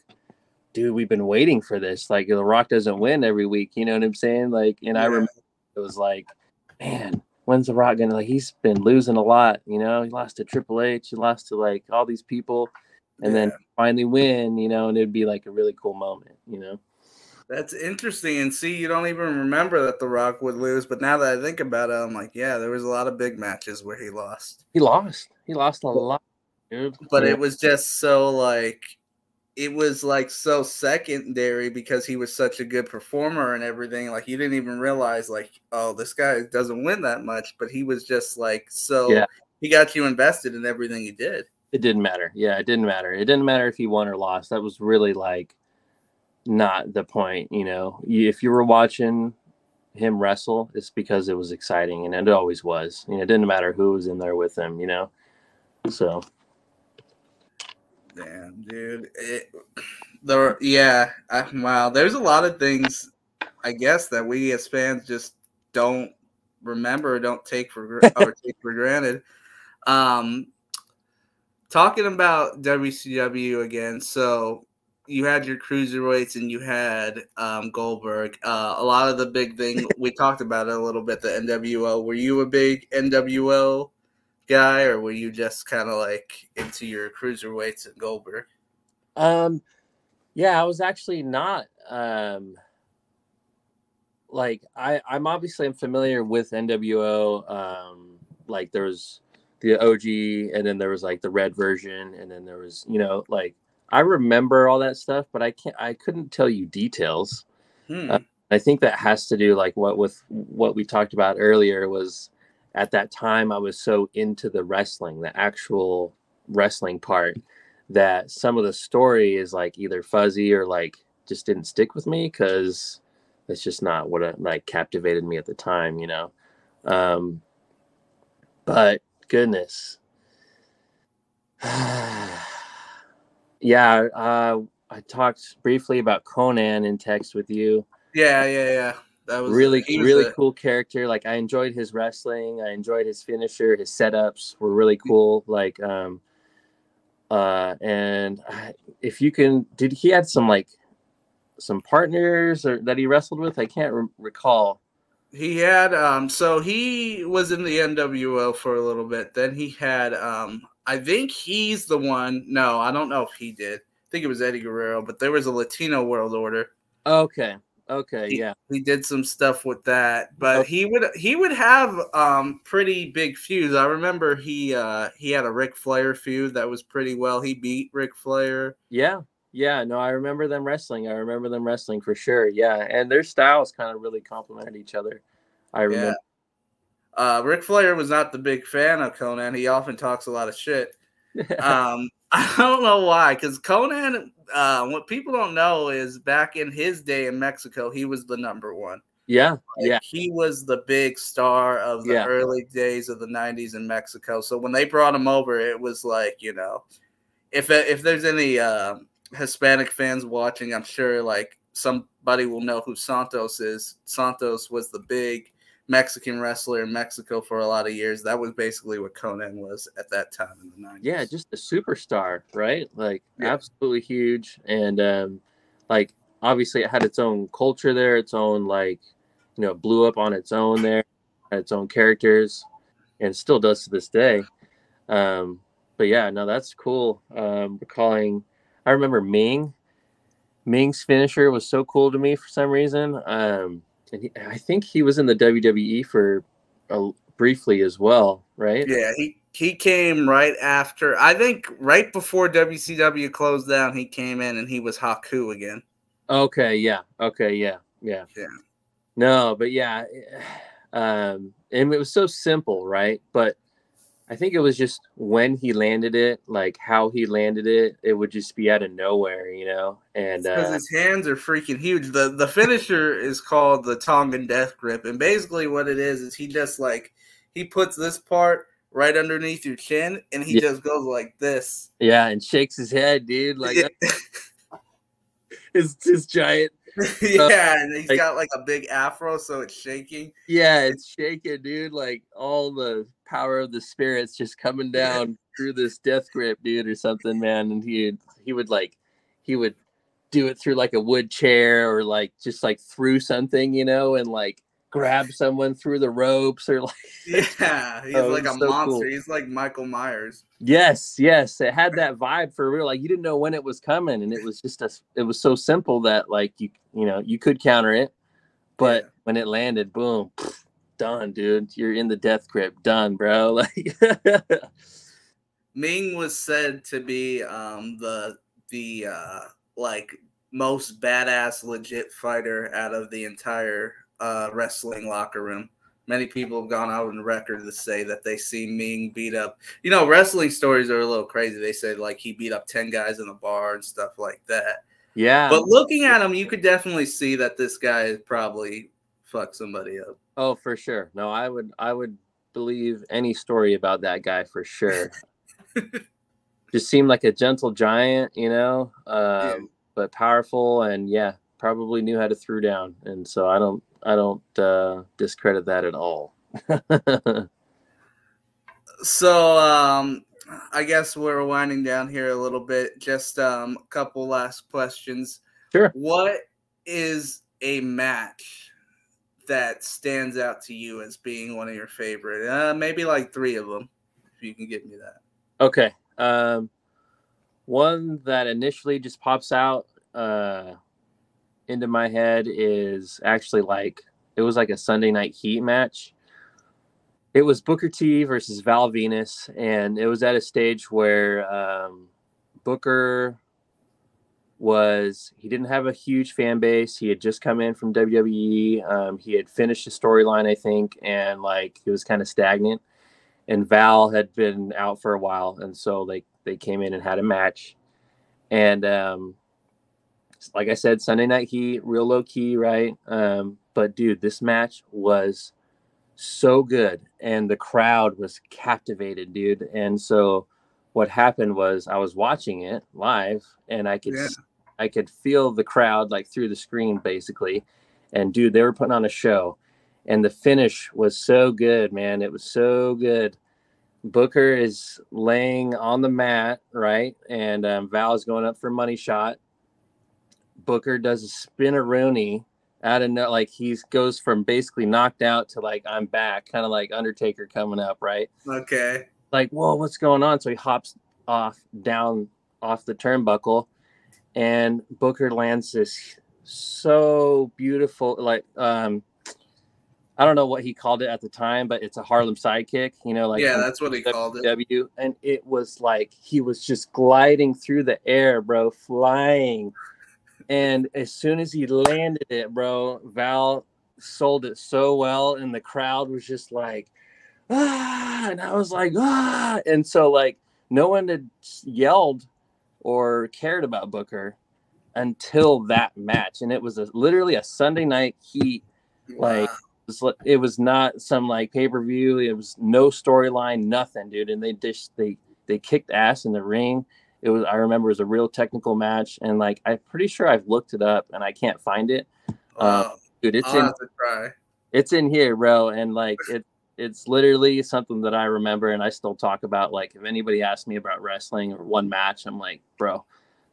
"Dude, we've been waiting for this. Like, The Rock doesn't win every week." You know what I'm saying? Like, and. I remember it was like, man when's the Rock gonna like? He's been losing a lot. You know, he lost to Triple H. He lost to like all these people, and yeah. then finally win. You know, and it'd be like a really cool moment. You know. That's interesting. And see, you don't even remember that The Rock would lose. But now that I think about it, I'm like, yeah, there was a lot of big matches where he lost. He lost. He lost a lot, dude. But yeah. it was just so like it was like so secondary because he was such a good performer and everything. Like you didn't even realize, like, oh, this guy doesn't win that much, but he was just like so. Yeah. He got you invested in everything he did. It didn't matter. Yeah, it didn't matter. It didn't matter if he won or lost. That was really like not the point. You know, if you were watching him wrestle, it's because it was exciting, and it always was. You know, it didn't matter who was in there with him. You know, so Damn, dude. It, the yeah, I, wow. There's a lot of things, I guess, that we as fans just don't remember or don't take for or <laughs> take for granted. Um, talking about WCW again, so you had your cruiserweights and you had um, Goldberg. Uh, a lot of the big thing <laughs> we talked about it a little bit. The NWO. Were you a big NWO guy, or were you just kind of like into your cruiserweights and Goldberg? Um, yeah, I was actually not. Um, like I, I'm obviously I'm familiar with NWO. Um, like there was the OG, and then there was like the red version, and then there was you know like I remember all that stuff, but I can't. I couldn't tell you details. Hmm. Uh, I think that has to do like what with what we talked about earlier was at that time I was so into the wrestling, the actual wrestling part, that some of the story is like either fuzzy or like just didn't stick with me because it's just not what it, like captivated me at the time, you know. Um, but goodness. <sighs> yeah, uh, I talked briefly about Konnan in text with you. Yeah, yeah, yeah. That was really, really a... cool character. Like I enjoyed his wrestling. I enjoyed his finisher. His setups were really cool. Like, um, uh, and I, if you can, did he had some like some partners or that he wrestled with? I can't re- recall. He had um so he was in the NWO for a little bit. Then he had um I think he's the one. No, I don't know if he did. I think it was Eddie Guerrero, but there was a Latino World Order. Okay. Okay, he, yeah. He did some stuff with that, but okay. he would he would have um pretty big feuds. I remember he uh he had a Ric Flair feud that was pretty well. He beat Ric Flair. Yeah. Yeah, no, I remember them wrestling. I remember them wrestling for sure. Yeah, and their styles kind of really complemented each other. I remember. Yeah. Uh, Ric Flair was not the big fan of Konnan. He often talks a lot of shit. <laughs> um, <laughs> I don't know why, because Konnan, uh, what people don't know is back in his day in Mexico, he was the number one. Yeah, like, yeah. He was the big star of the yeah. early days of the '90s in Mexico. So when they brought him over, it was like you know, if if there's any uh, Hispanic fans watching, I'm sure like somebody will know who Santos is. Santos was the big Mexican wrestler in Mexico for a lot of years. That was basically what Konnan was at that time in the 90s. Yeah, just a superstar, right? Like yeah. absolutely huge. And um, like obviously it had its own culture there, its own like, you know, blew up on its own there, its own characters, and still does to this day. Um, but yeah, no, that's cool. Um, recalling I remember Meng. Meng's finisher was so cool to me for some reason. Um, and he, I think he was in the WWE for a, briefly as well, right? Yeah, he he came right after. I think right before WCW closed down, he came in and he was Haku again. Okay, yeah. Okay, yeah. Yeah. Yeah. No, but yeah. <sighs> Um, and it was so simple, right? But I think it was just when he landed it, like how he landed it, it would just be out of nowhere, you know. And because uh, his hands are freaking huge. the The finisher is called the Tongan Death Grip, and basically what it is is he just like he puts this part right underneath your chin, and he yeah. just goes like this. Yeah, and shakes his head, dude. Like his his <laughs> giant <laughs> yeah, and he's like, got like a big afro, so it's shaking. Yeah, it's shaking, dude. Like all the power of the spirits just coming down through this death grip, dude, or something, man. And he he would like he would do it through like a wood chair or like just like through something, you know, and like grab <laughs> someone through the ropes or like yeah he's <laughs> oh, like a so monster cool. he's like michael myers yes yes it had that vibe for real like you didn't know when it was coming and it was just a it was so simple that like you you know you could counter it but yeah. when it landed boom pff, done dude you're in the death grip done bro <laughs> like meng was said to be um the the uh like most badass legit fighter out of the entire uh, wrestling locker room. Many people have gone out on record to say that they see Meng beat up. You know, wrestling stories are a little crazy. They say like he beat up 10 guys in the bar and stuff like that. Yeah. But looking at him, you could definitely see that this guy is probably fucked somebody up. Oh, for sure. No, I would I would believe any story about that guy for sure. <laughs> Just seemed like a gentle giant, you know, um, yeah. but powerful and yeah, probably knew how to throw down. And so I don't I don't uh, discredit that at all. <laughs> so um, I guess we're winding down here a little bit. Just um, a couple last questions. Sure. What is a match that stands out to you as being one of your favorite? Uh, maybe like three of them, if you can give me that. Okay. Um, one that initially just pops out uh, into my head is actually like it was like a Sunday night heat match. It was Booker T versus Val Venis, and it was at a stage where um, Booker was he didn't have a huge fan base. He had just come in from WWE. Um, he had finished a storyline, I think, and like he was kind of stagnant. And Val had been out for a while, and so like they came in and had a match. And um, like I said, Sunday Night Heat, real low key, right? Um, but dude, this match was so good, and the crowd was captivated, dude. And so, what happened was I was watching it live, and I could, yeah. I could feel the crowd like through the screen, basically. And dude, they were putting on a show, and the finish was so good, man. It was so good. Booker is laying on the mat, right? And um, Val is going up for money shot. Booker does a spinaroonie out of no, like he goes from basically knocked out to like I'm back, kind of like Undertaker coming up, right? Okay. Like, whoa, what's going on? So he hops off down off the turnbuckle, and Booker lands this so beautiful, like um, I don't know what he called it at the time, but it's a Harlem sidekick, you know, like yeah, that's what he called it. W, and it was like he was just gliding through the air, bro, flying and as soon as he landed it, bro, Val sold it so well, and the crowd was just like, ah, and I was like, ah, and so like no one had yelled or cared about Booker until that match, and it was a, literally a Sunday night heat, like. Wow. It was, it was not some like pay per view. It was no storyline, nothing, dude. And they just they they kicked ass in the ring it was I remember it was a real technical match, and like I'm pretty sure I've looked it up and I can't find it. Uh, dude, it's I'll in it's in here, bro, and like <laughs> it it's literally something that I remember and I still talk about. Like if anybody asks me about wrestling or one match, I'm like, bro,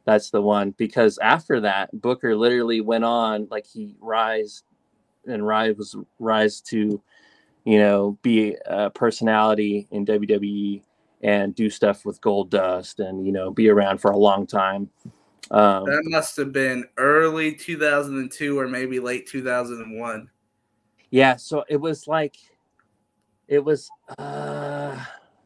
that's the one. Because after that, Booker literally went on like he rise and rise was rise to, you know, be a personality in WWE and do stuff with Goldust and you know be around for a long time. Um, that must have been early 2002 or maybe late 2001. Yeah, so it was like it was uh,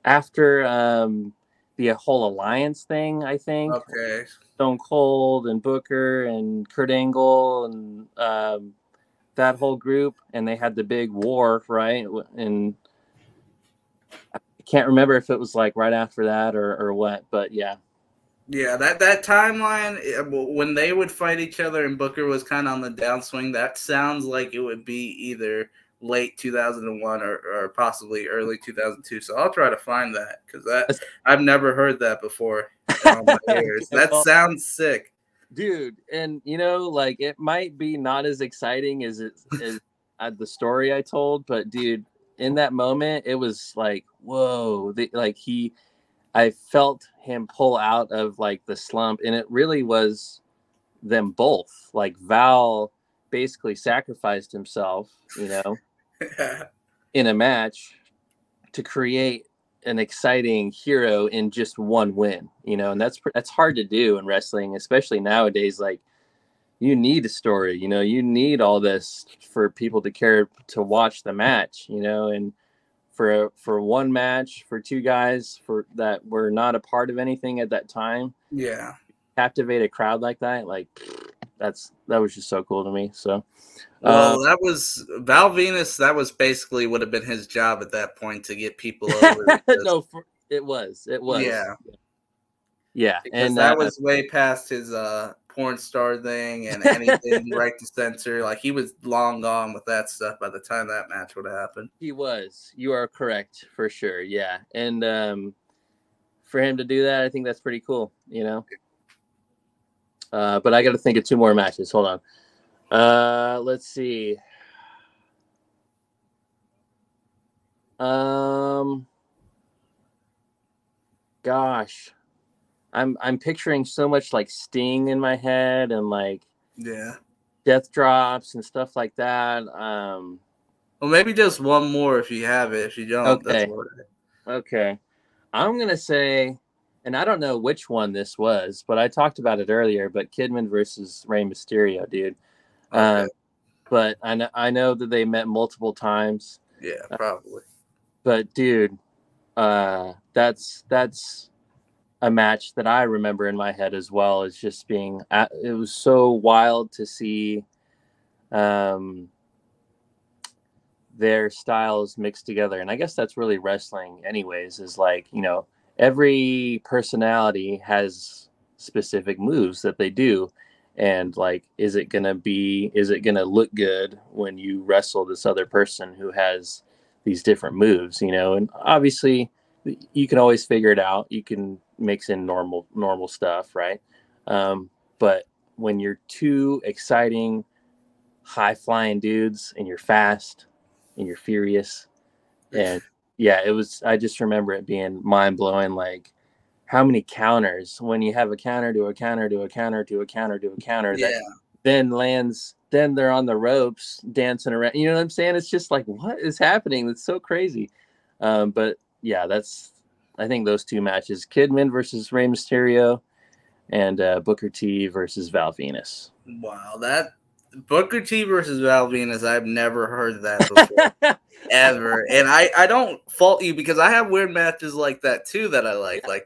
after um, the whole alliance thing, I think. Okay. Stone Cold and Booker and Kurt Angle and um, that whole group, and they had the big war, right? And I can't remember if it was like right after that or or what, but yeah. Yeah, that that timeline eh, when they would fight each other and Booker was kind of on the downswing, that sounds like it would be either late 2001 or, or possibly early 2002. So I'll try to find that because that I've never heard that before. <laughs> that sounds sick, dude. And you know, like it might be not as exciting as it as uh, the story I told, but dude, in that moment, it was like, whoa, the, like he, I felt him pull out of like the slump, and it really was them both. Like Val basically sacrificed himself, you know, in a match to create an exciting hero in just one win, you know, and that's that's hard to do in wrestling, especially nowadays. Like you need a story you know you need all this for people to care to watch the match you know and for for one match for two guys for that were not a part of anything at that time yeah captivate a crowd like that like that's that was just so cool to me so well uh, that was val venis that was basically would have been his job at that point to get people over <laughs> no for, it was it was yeah yeah because and that uh, was way past his uh porn star thing and anything <laughs> right to censor. Like he was long gone with that stuff by the time that match would have happened. He was. You are correct for sure. Yeah, and um, for him to do that, I think that's pretty cool. You know. Uh, but I got to think of two more matches. Hold on. Uh, let's see. Um, gosh, I'm I'm picturing so much like Sting in my head and like yeah, death drops and stuff like that. Um, well, maybe just one more if you have it. If you don't, okay. Okay, I'm gonna say and I don't know which one this was, but I talked about it earlier. But Kidman versus Rey Mysterio, dude. Okay. Um, but I know I know that they met multiple times. Yeah, probably. Uh, but dude, uh, that's that's a match that I remember in my head as well as just being. It was so wild to see um, their styles mixed together, and I guess that's really wrestling, anyways. Is like you know every personality has specific moves that they do. And like is it gonna be is it gonna look good when you wrestle this other person who has these different moves you know? And obviously you can always figure it out. You can mix in normal normal stuff right? Um, but when you're two exciting high flying dudes and you're fast and you're furious and yeah it was i just remember it being mind blowing like how many counters when you have a counter to a counter to a counter to a counter to a counter yeah. that then lands then they're on the ropes dancing around you know what i'm saying it's just like what is happening that's so crazy um, but yeah that's i think those two matches kidman versus Rey mysterio and uh, booker t versus val Venis. wow that booker t versus val venis i've never heard that before <laughs> ever and i i don't fault you because i have weird matches like that too that i like like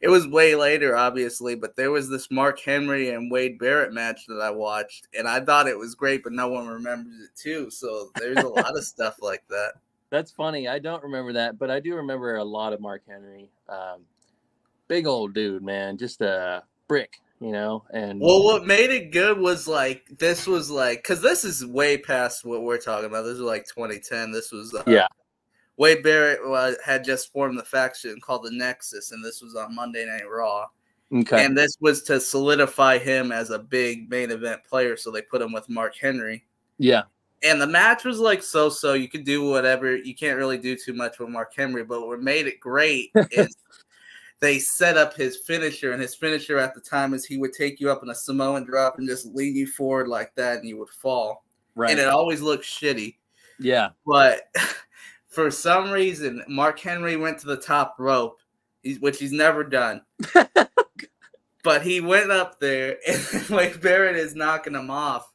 it was way later, obviously, but there was this Mark Henry and Wade Barrett match that I watched, and I thought it was great, but no one remembers it too. So there's a lot of <laughs> stuff like that. That's funny. I don't remember that, but I do remember a lot of Mark Henry. Um, big old dude, man, just a brick, you know. And well, what made it good was like this was like because this is way past what we're talking about. This was like 2010. This was uh, yeah Wade Barrett uh, had just formed the faction called the Nexus, and this was on Monday Night Raw. Okay. And this was to solidify him as a big main event player, so they put him with Mark Henry. Yeah. And the match was like so so. You could do whatever. You can't really do too much with Mark Henry, but what made it great <laughs> is they set up his finisher, and his finisher at the time is he would take you up in a Samoan drop and just lean you forward like that, and you would fall. Right. And it always looked shitty. Yeah. But <laughs> for some reason, Mark Henry went to the top rope, which he's never done. <laughs> but he went up there, <laughs> and Wade Barrett is knocking him off.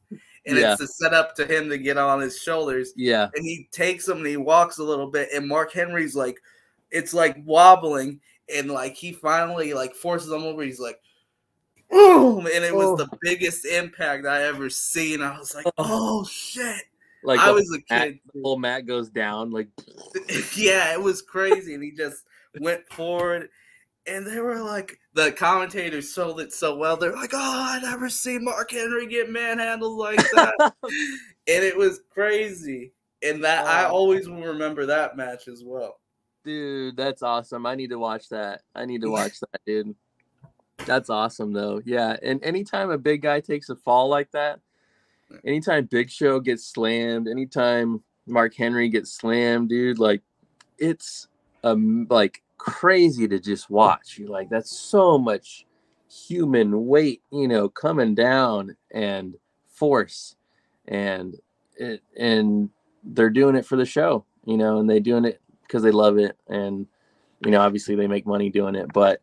And yeah. it's a setup to him to get on his shoulders. Yeah. And he takes him and he walks a little bit, and Mark Henry's like, it's like wobbling, and like he finally like forces him over. He's like, boom, and it was oh. the biggest impact I ever seen. I was like, oh, oh shit. Like I was a kid. Mat, the whole mat goes down. Like <laughs> yeah, it was crazy, and he just went forward. And they were like, the commentators sold it so well. They're like, oh, I never seen Mark Henry get manhandled like that. <laughs> and it was crazy. And that I always will remember that match as well. Dude, that's awesome. I need to watch that. I need to <laughs> watch that, dude. That's awesome though. Yeah. And anytime a big guy takes a fall like that, anytime Big Show gets slammed, anytime Mark Henry gets slammed, dude, like it's um like crazy to just watch. You like that's so much human weight, you know, coming down and force and it and they're doing it for the show, you know, and they doing it because they love it and you know, obviously they make money doing it, but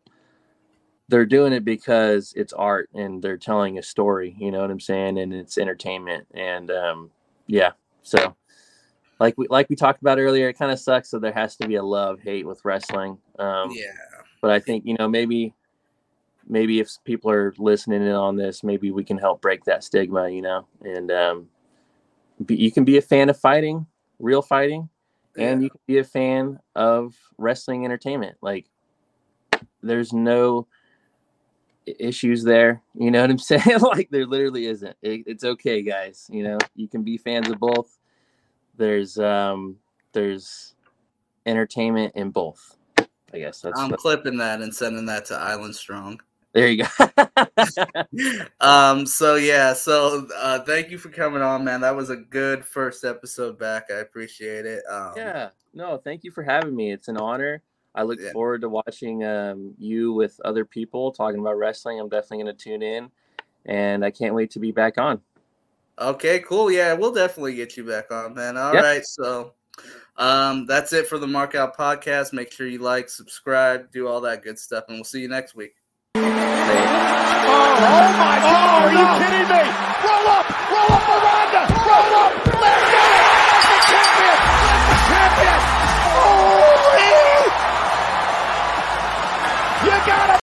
they're doing it because it's art and they're telling a story you know what i'm saying? And it's entertainment and um yeah so like we like we talked about earlier it kind of sucks so there has to be a love hate with wrestling um yeah. but i think you know maybe maybe if people are listening in on this maybe we can help break that stigma you know? And um be, you can be a fan of fighting real fighting and you can be a fan of wrestling entertainment like there's no issues there. You know what I'm <laughs> saying? like there literally isn't. It, it's okay, guys. You know, you can be fans of both. There's um there's entertainment in both. I guess that's I'm clipping that and sending that to Island Strong. There you go. <laughs> um. So yeah. So uh, thank you for coming on, man. That was a good first episode back. I appreciate it. Um, yeah. No, thank you for having me. It's an honor. I look yeah. forward to watching um, you with other people talking about wrestling. I'm definitely going to tune in, and I can't wait to be back on. Okay, cool. Yeah, we'll definitely get you back on, man. All yep. right, so um, that's it for the Mark Out podcast. Make sure you like, subscribe, do all that good stuff, and we'll see you next week. Oh, oh my God! Oh, are you kidding me? Roll up! Roll up!